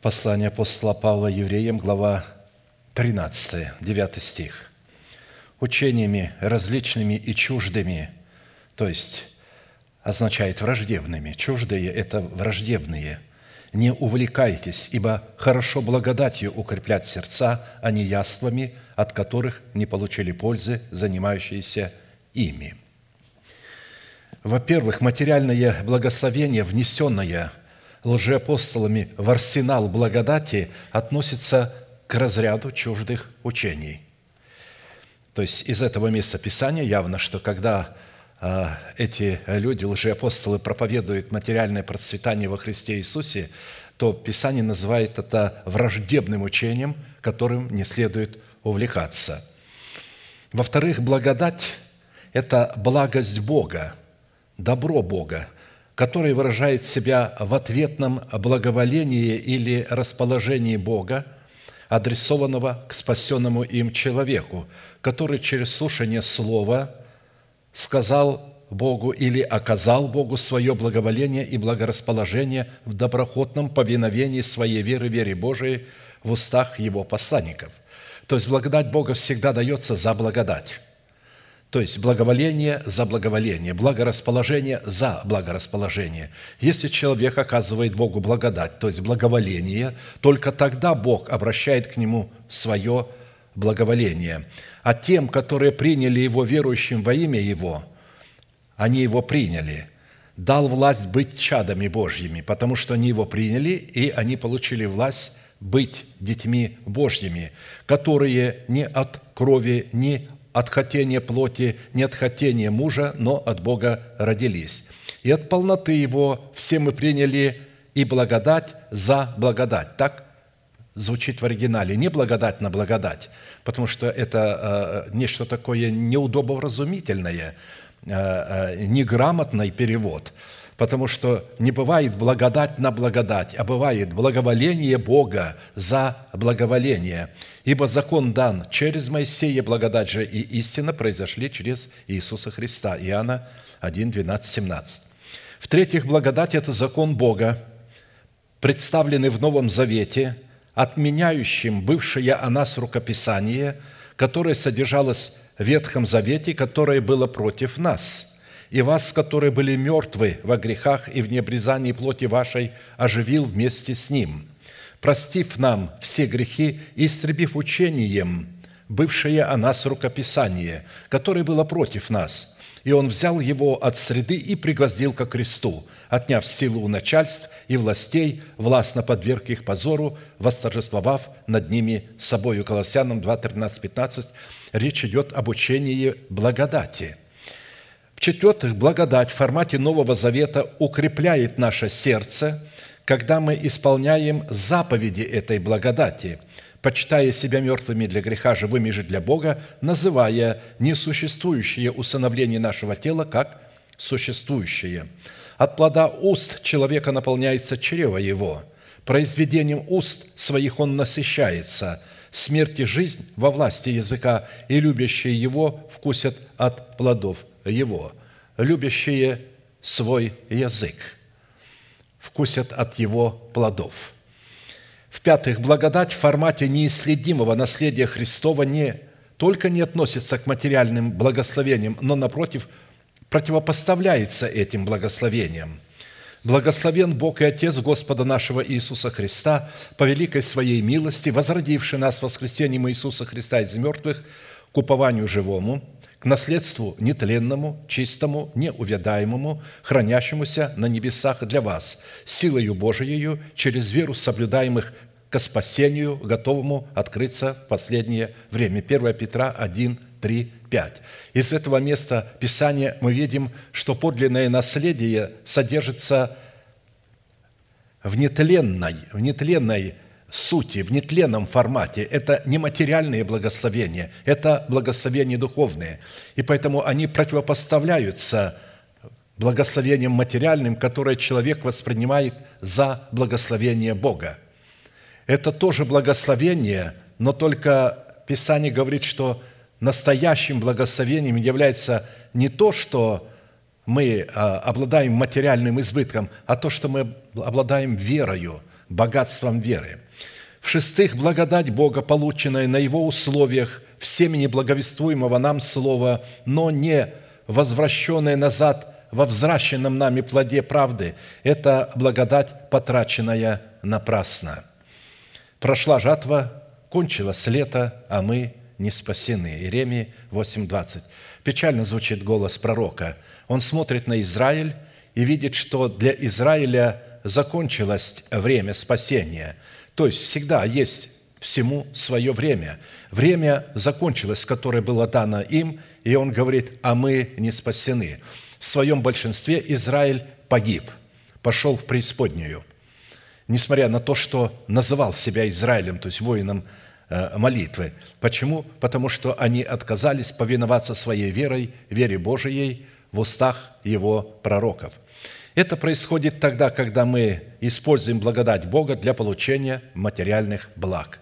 Послание апостола Павла евреям, глава 13, 9 стих. «Учениями различными и чуждыми, то есть означает враждебными. Чуждые – это враждебные. Не увлекайтесь, ибо хорошо благодатью укреплять сердца, а не яствами, от которых не получили пользы, занимающиеся ими». Во-первых, материальное благословение, внесенное лжеапостолами в арсенал благодати, относится к разряду чуждых учений. То есть из этого места Писания явно, что когда а, эти люди, лжеапостолы, проповедуют материальное процветание во Христе Иисусе, то Писание называет это враждебным учением, которым не следует увлекаться. Во-вторых, благодать – это благость Бога, добро Бога, которое выражает себя в ответном благоволении или расположении Бога, адресованного к спасенному им человеку, который через слушание Слова – сказал Богу или оказал Богу свое благоволение и благорасположение в доброхотном повиновении своей веры, вере Божией в устах Его посланников. То есть благодать Бога всегда дается за благодать. То есть благоволение за благоволение, благорасположение за благорасположение. Если человек оказывает Богу благодать, то есть благоволение, только тогда Бог обращает к нему свое благоволение. А тем, которые приняли Его верующим во имя Его, они Его приняли, дал власть быть чадами Божьими, потому что они Его приняли, и они получили власть быть детьми Божьими, которые не от крови, не от хотения плоти, не от хотения мужа, но от Бога родились. И от полноты Его все мы приняли и благодать за благодать. Так звучит в оригинале. Не благодать на благодать, потому что это э, нечто такое неудобовразумительное, э, э, неграмотный перевод, потому что не бывает благодать на благодать, а бывает благоволение Бога за благоволение. Ибо закон дан через Моисея, благодать же и истина произошли через Иисуса Христа. Иоанна 1, 12, 17. В-третьих, благодать – это закон Бога, представленный в Новом Завете – отменяющим бывшее о нас рукописание, которое содержалось в Ветхом Завете, которое было против нас, и вас, которые были мертвы во грехах и в необрезании плоти вашей, оживил вместе с Ним, простив нам все грехи и истребив учением бывшее о нас рукописание, которое было против нас, и Он взял его от среды и пригвоздил ко кресту, отняв силу у начальств и властей, властно подверг их позору, восторжествовав над ними собою». Колоссянам 2, 13, 15. Речь идет об учении благодати. В-четвертых, благодать в формате Нового Завета укрепляет наше сердце, когда мы исполняем заповеди этой благодати, почитая себя мертвыми для греха, живыми же для Бога, называя несуществующее усыновление нашего тела как существующее – от плода уст человека наполняется чрево его. Произведением уст своих он насыщается. Смерть и жизнь во власти языка, и любящие его вкусят от плодов его. Любящие свой язык вкусят от его плодов. В-пятых, благодать в формате неисследимого наследия Христова не только не относится к материальным благословениям, но, напротив, противопоставляется этим благословениям. Благословен Бог и Отец Господа нашего Иисуса Христа, по великой Своей милости, возродивший нас воскресением Иисуса Христа из мертвых к упованию живому, наследству нетленному, чистому, неувядаемому, хранящемуся на небесах для вас, силою Божией, через веру соблюдаемых к спасению, готовому открыться в последнее время. 1 Петра 1, 3, 5. Из этого места Писания мы видим, что подлинное наследие содержится в нетленной, в нетленной сути, в нетленном формате. Это не материальные благословения, это благословения духовные. И поэтому они противопоставляются благословениям материальным, которое человек воспринимает за благословение Бога. Это тоже благословение, но только Писание говорит, что настоящим благословением является не то, что мы а, обладаем материальным избытком, а то, что мы обладаем верою, богатством веры. В-шестых, благодать Бога, полученная на Его условиях в семени благовествуемого нам Слова, но не возвращенная назад во взращенном нами плоде правды, это благодать, потраченная напрасно. Прошла жатва, кончилось лето, а мы не спасены. Иеремии 8.20. Печально звучит голос пророка. Он смотрит на Израиль и видит, что для Израиля закончилось время спасения. То есть всегда есть всему свое время. Время закончилось, которое было дано им, и он говорит, а мы не спасены. В своем большинстве Израиль погиб, пошел в преисподнюю. Несмотря на то, что называл себя Израилем, то есть воином э, молитвы. Почему? Потому что они отказались повиноваться своей верой, вере Божией в устах его пророков – это происходит тогда, когда мы используем благодать Бога для получения материальных благ.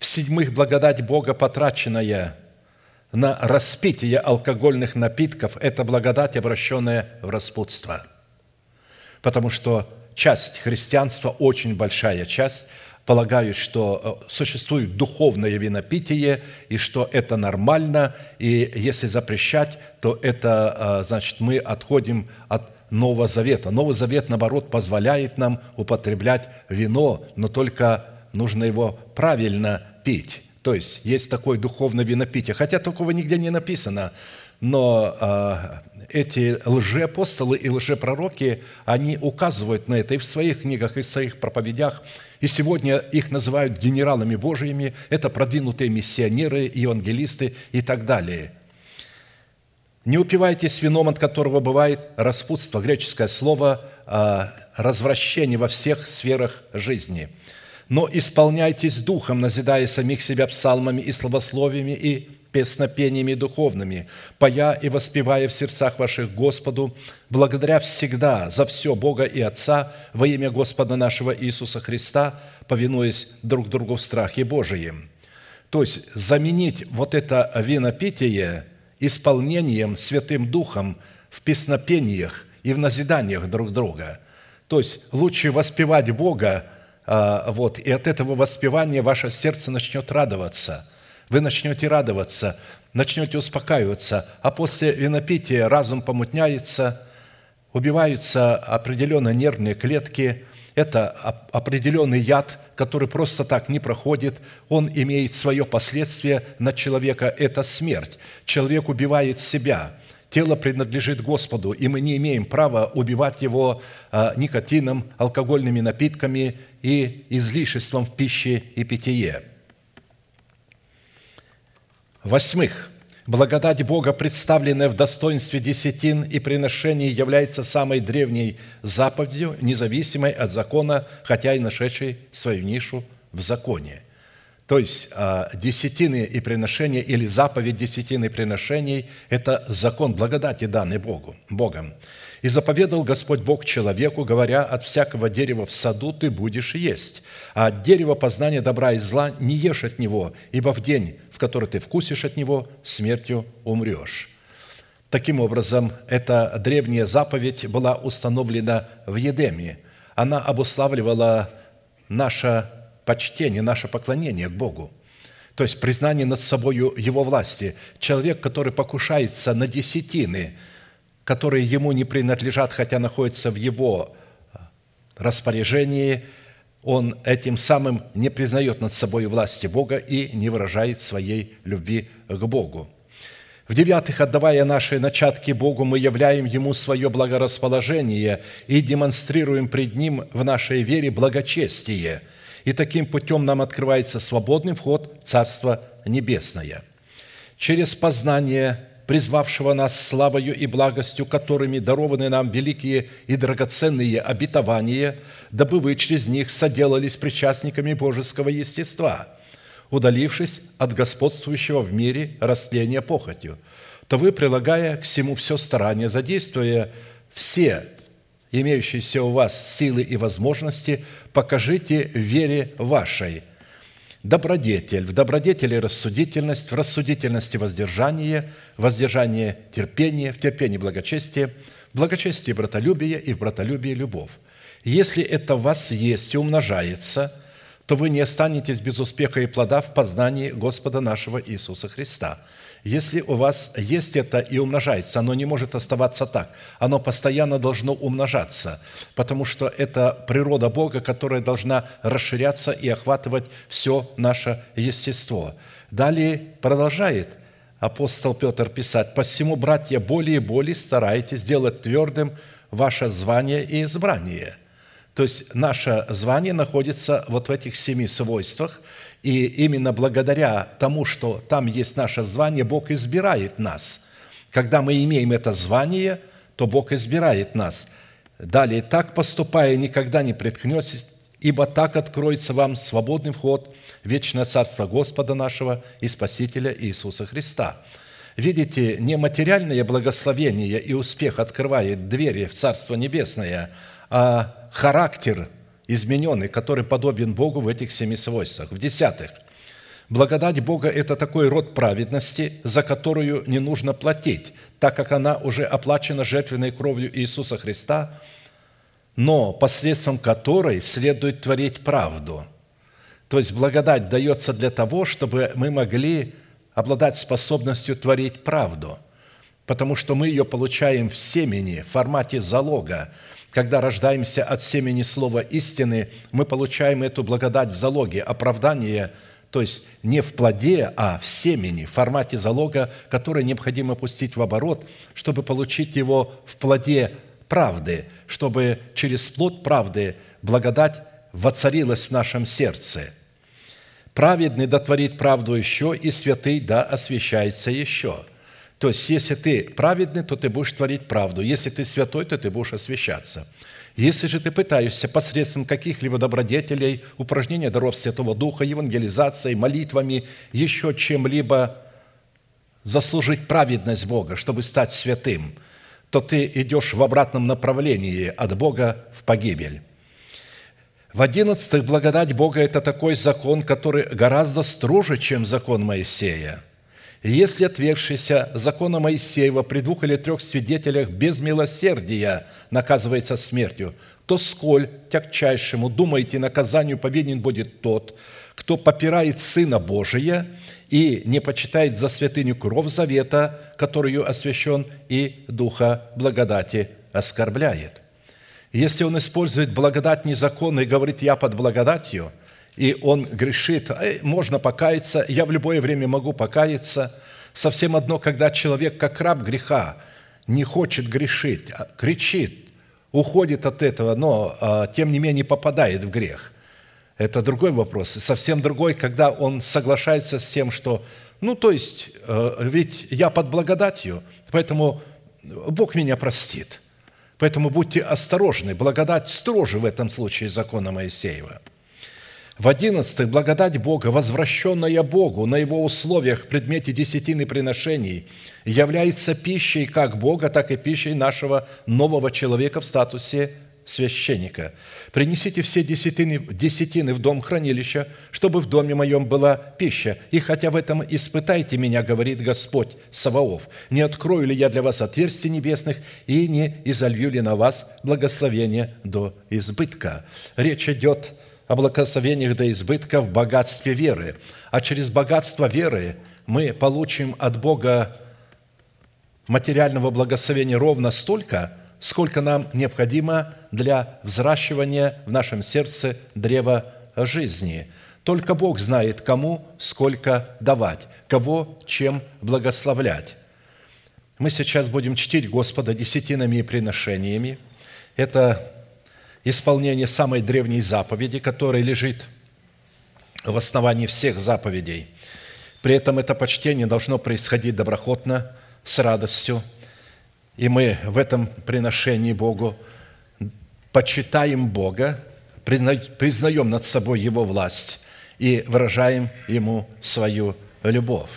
В-седьмых, благодать Бога, потраченная на распитие алкогольных напитков, это благодать, обращенная в распутство. Потому что часть христианства, очень большая часть, полагают, что э, существует духовное винопитие, и что это нормально, и если запрещать, то это, э, значит, мы отходим от Нового Завета. Новый Завет, наоборот, позволяет нам употреблять вино, но только нужно его правильно пить. То есть есть такое духовное винопитие, хотя такого нигде не написано, но э, эти лжеапостолы и лжепророки, они указывают на это и в своих книгах, и в своих проповедях, и сегодня их называют генералами Божьими, это продвинутые миссионеры, евангелисты и так далее – не упивайтесь вином, от которого бывает распутство, греческое слово а, «развращение во всех сферах жизни». Но исполняйтесь духом, назидая самих себя псалмами и словословиями и песнопениями духовными, поя и воспевая в сердцах ваших Господу, благодаря всегда за все Бога и Отца во имя Господа нашего Иисуса Христа, повинуясь друг другу в страхе Божием». То есть заменить вот это винопитие – исполнением Святым Духом в песнопениях и в назиданиях друг друга. То есть лучше воспевать Бога, а, вот, и от этого воспевания ваше сердце начнет радоваться. Вы начнете радоваться, начнете успокаиваться, а после винопития разум помутняется, убиваются определенные нервные клетки, это определенный яд, который просто так не проходит, он имеет свое последствие на человека – это смерть. Человек убивает себя, тело принадлежит Господу, и мы не имеем права убивать его а, никотином, алкогольными напитками и излишеством в пище и питье. Восьмых. Благодать Бога, представленная в достоинстве десятин и приношений, является самой древней заповедью, независимой от закона, хотя и нашедшей свою нишу в законе. То есть а, десятины и приношения или заповедь десятины приношений – это закон благодати, данный Богу, Богом. «И заповедал Господь Бог человеку, говоря, от всякого дерева в саду ты будешь есть, а от дерева познания добра и зла не ешь от него, ибо в день, который ты вкусишь от него, смертью умрешь». Таким образом, эта древняя заповедь была установлена в Едеме. Она обуславливала наше почтение, наше поклонение к Богу. То есть признание над собой Его власти. Человек, который покушается на десятины, которые ему не принадлежат, хотя находятся в его распоряжении – он этим самым не признает над собой власти Бога и не выражает своей любви к Богу. В-девятых, отдавая наши начатки Богу, мы являем Ему свое благорасположение и демонстрируем пред Ним в нашей вере благочестие. И таким путем нам открывается свободный вход в Царство Небесное. Через познание призвавшего нас славою и благостью, которыми дарованы нам великие и драгоценные обетования, дабы вы через них соделались причастниками божеского естества, удалившись от господствующего в мире растления похотью, то вы, прилагая к всему все старание, задействуя все имеющиеся у вас силы и возможности, покажите вере вашей – добродетель, в добродетели рассудительность, в рассудительности воздержание, воздержание терпение, в терпении благочестие, в благочестии братолюбие и в братолюбии любовь. Если это в вас есть и умножается, то вы не останетесь без успеха и плода в познании Господа нашего Иисуса Христа – если у вас есть это и умножается, оно не может оставаться так. Оно постоянно должно умножаться, потому что это природа Бога, которая должна расширяться и охватывать все наше естество. Далее продолжает апостол Петр писать, «Посему, братья, более и более старайтесь сделать твердым ваше звание и избрание». То есть наше звание находится вот в этих семи свойствах – и именно благодаря тому, что там есть наше звание, Бог избирает нас. Когда мы имеем это звание, то Бог избирает нас. Далее, так поступая, никогда не приткнетесь, ибо так откроется вам свободный вход в вечное Царство Господа нашего и Спасителя Иисуса Христа. Видите, не материальное благословение и успех открывает двери в Царство Небесное, а характер – измененный, который подобен Богу в этих семи свойствах. В-десятых, благодать Бога – это такой род праведности, за которую не нужно платить, так как она уже оплачена жертвенной кровью Иисуса Христа, но посредством которой следует творить правду. То есть благодать дается для того, чтобы мы могли обладать способностью творить правду, потому что мы ее получаем в семени, в формате залога, когда рождаемся от семени слова истины, мы получаем эту благодать в залоге, оправдание, то есть не в плоде, а в семени, в формате залога, который необходимо пустить в оборот, чтобы получить его в плоде правды, чтобы через плод правды благодать воцарилась в нашем сердце. Праведный дотворит правду еще, и святый да освящается еще – то есть, если ты праведный, то ты будешь творить правду. Если ты святой, то ты будешь освящаться. Если же ты пытаешься посредством каких-либо добродетелей, упражнения даров Святого Духа, евангелизацией, молитвами, еще чем-либо заслужить праведность Бога, чтобы стать святым, то ты идешь в обратном направлении от Бога в погибель. В одиннадцатых, благодать Бога – это такой закон, который гораздо строже, чем закон Моисея – если отвергшийся закона Моисеева при двух или трех свидетелях без милосердия наказывается смертью, то сколь тягчайшему, думаете, наказанию повинен будет тот, кто попирает Сына Божия и не почитает за святыню кровь завета, которую освящен, и Духа благодати оскорбляет. Если он использует благодать незаконно и говорит «я под благодатью», и он грешит, можно покаяться, я в любое время могу покаяться. Совсем одно, когда человек, как раб греха, не хочет грешить, а кричит, уходит от этого, но а, тем не менее попадает в грех. Это другой вопрос. И совсем другой, когда он соглашается с тем, что, ну, то есть, э, ведь я под благодатью, поэтому Бог меня простит. Поэтому будьте осторожны. Благодать строже в этом случае закона Моисеева – в одиннадцатых, благодать Бога, возвращенная Богу на Его условиях в предмете десятины приношений, является пищей как Бога, так и пищей нашего нового человека в статусе священника. Принесите все десятины, десятины в дом хранилища, чтобы в доме моем была пища. И хотя в этом испытайте меня, говорит Господь Саваоф, не открою ли я для вас отверстий небесных и не изолью ли на вас благословение до избытка. Речь идет о благословениях до избытка в богатстве веры. А через богатство веры мы получим от Бога материального благословения ровно столько, сколько нам необходимо для взращивания в нашем сердце древа жизни. Только Бог знает, кому сколько давать, кого чем благословлять. Мы сейчас будем чтить Господа десятинами и приношениями. Это исполнение самой древней заповеди, которая лежит в основании всех заповедей. При этом это почтение должно происходить доброхотно, с радостью. И мы в этом приношении Богу почитаем Бога, признаем над собой Его власть и выражаем Ему свою любовь.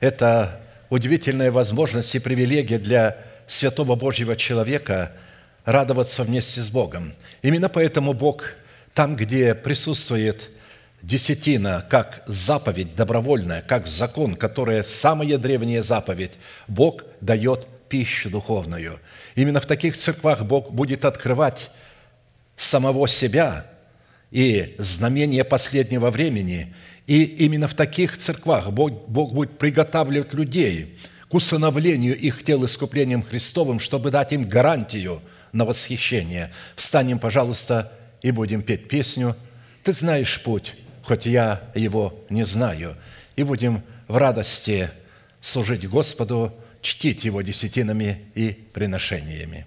Это удивительная возможность и привилегия для святого Божьего человека – радоваться вместе с Богом. Именно поэтому Бог там, где присутствует десятина как заповедь добровольная, как закон, которая самая древняя заповедь, Бог дает пищу духовную. Именно в таких церквах Бог будет открывать самого себя и знамение последнего времени. И именно в таких церквах Бог, Бог будет приготавливать людей к усыновлению их тел искуплением Христовым, чтобы дать им гарантию на восхищение. Встанем, пожалуйста, и будем петь песню «Ты знаешь путь, хоть я его не знаю». И будем в радости служить Господу, чтить Его десятинами и приношениями.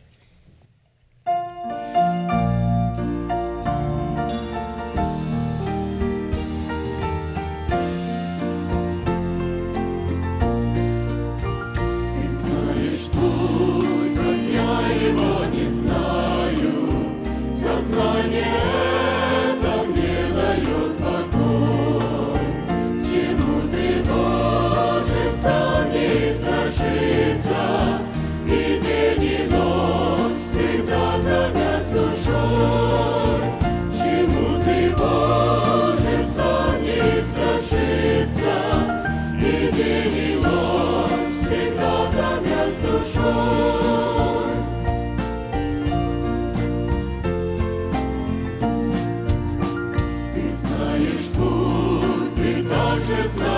righteousness.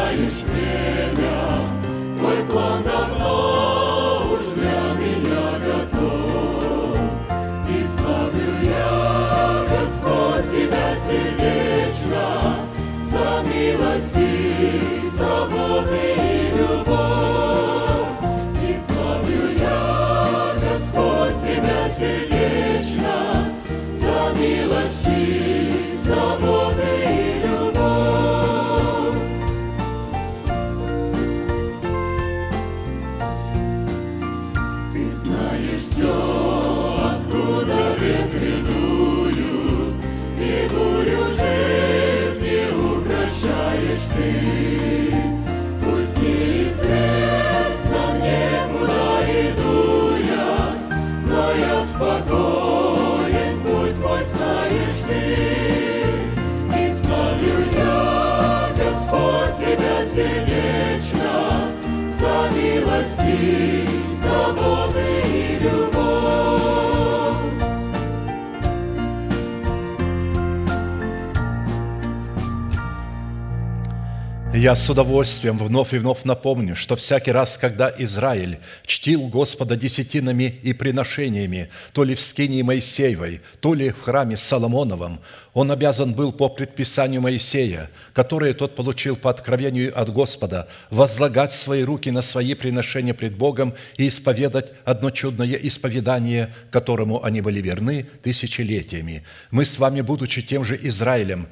Я с удовольствием вновь и вновь напомню, что всякий раз, когда Израиль чтил Господа десятинами и приношениями, то ли в скинии Моисеевой, то ли в храме Соломоновом, он обязан был по предписанию Моисея, которое тот получил по откровению от Господа, возлагать свои руки на свои приношения пред Богом и исповедать одно чудное исповедание, которому они были верны тысячелетиями. Мы с вами, будучи тем же Израилем,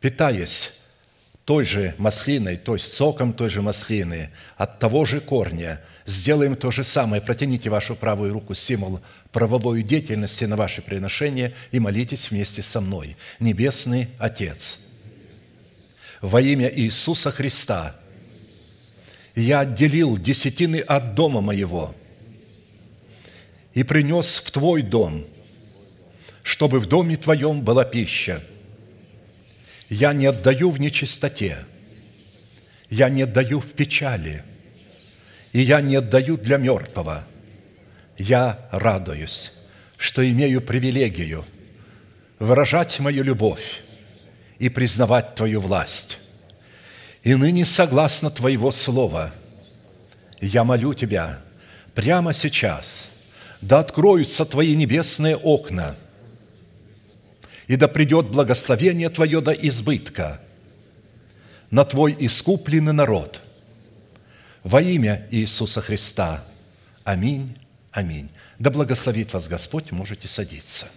питаясь той же маслиной, то есть соком той же маслины, от того же корня, сделаем то же самое. Протяните вашу правую руку, символ правовой деятельности на ваше приношение и молитесь вместе со мной. Небесный Отец, во имя Иисуса Христа я отделил десятины от дома моего и принес в Твой дом, чтобы в доме Твоем была пища – я не отдаю в нечистоте, я не отдаю в печали, и я не отдаю для мертвого. Я радуюсь, что имею привилегию выражать мою любовь и признавать Твою власть. И ныне, согласно Твоего Слова, я молю Тебя прямо сейчас, да откроются Твои небесные окна – и да придет благословение Твое до избытка на Твой искупленный народ. Во имя Иисуса Христа. Аминь. Аминь. Да благословит вас Господь, можете садиться.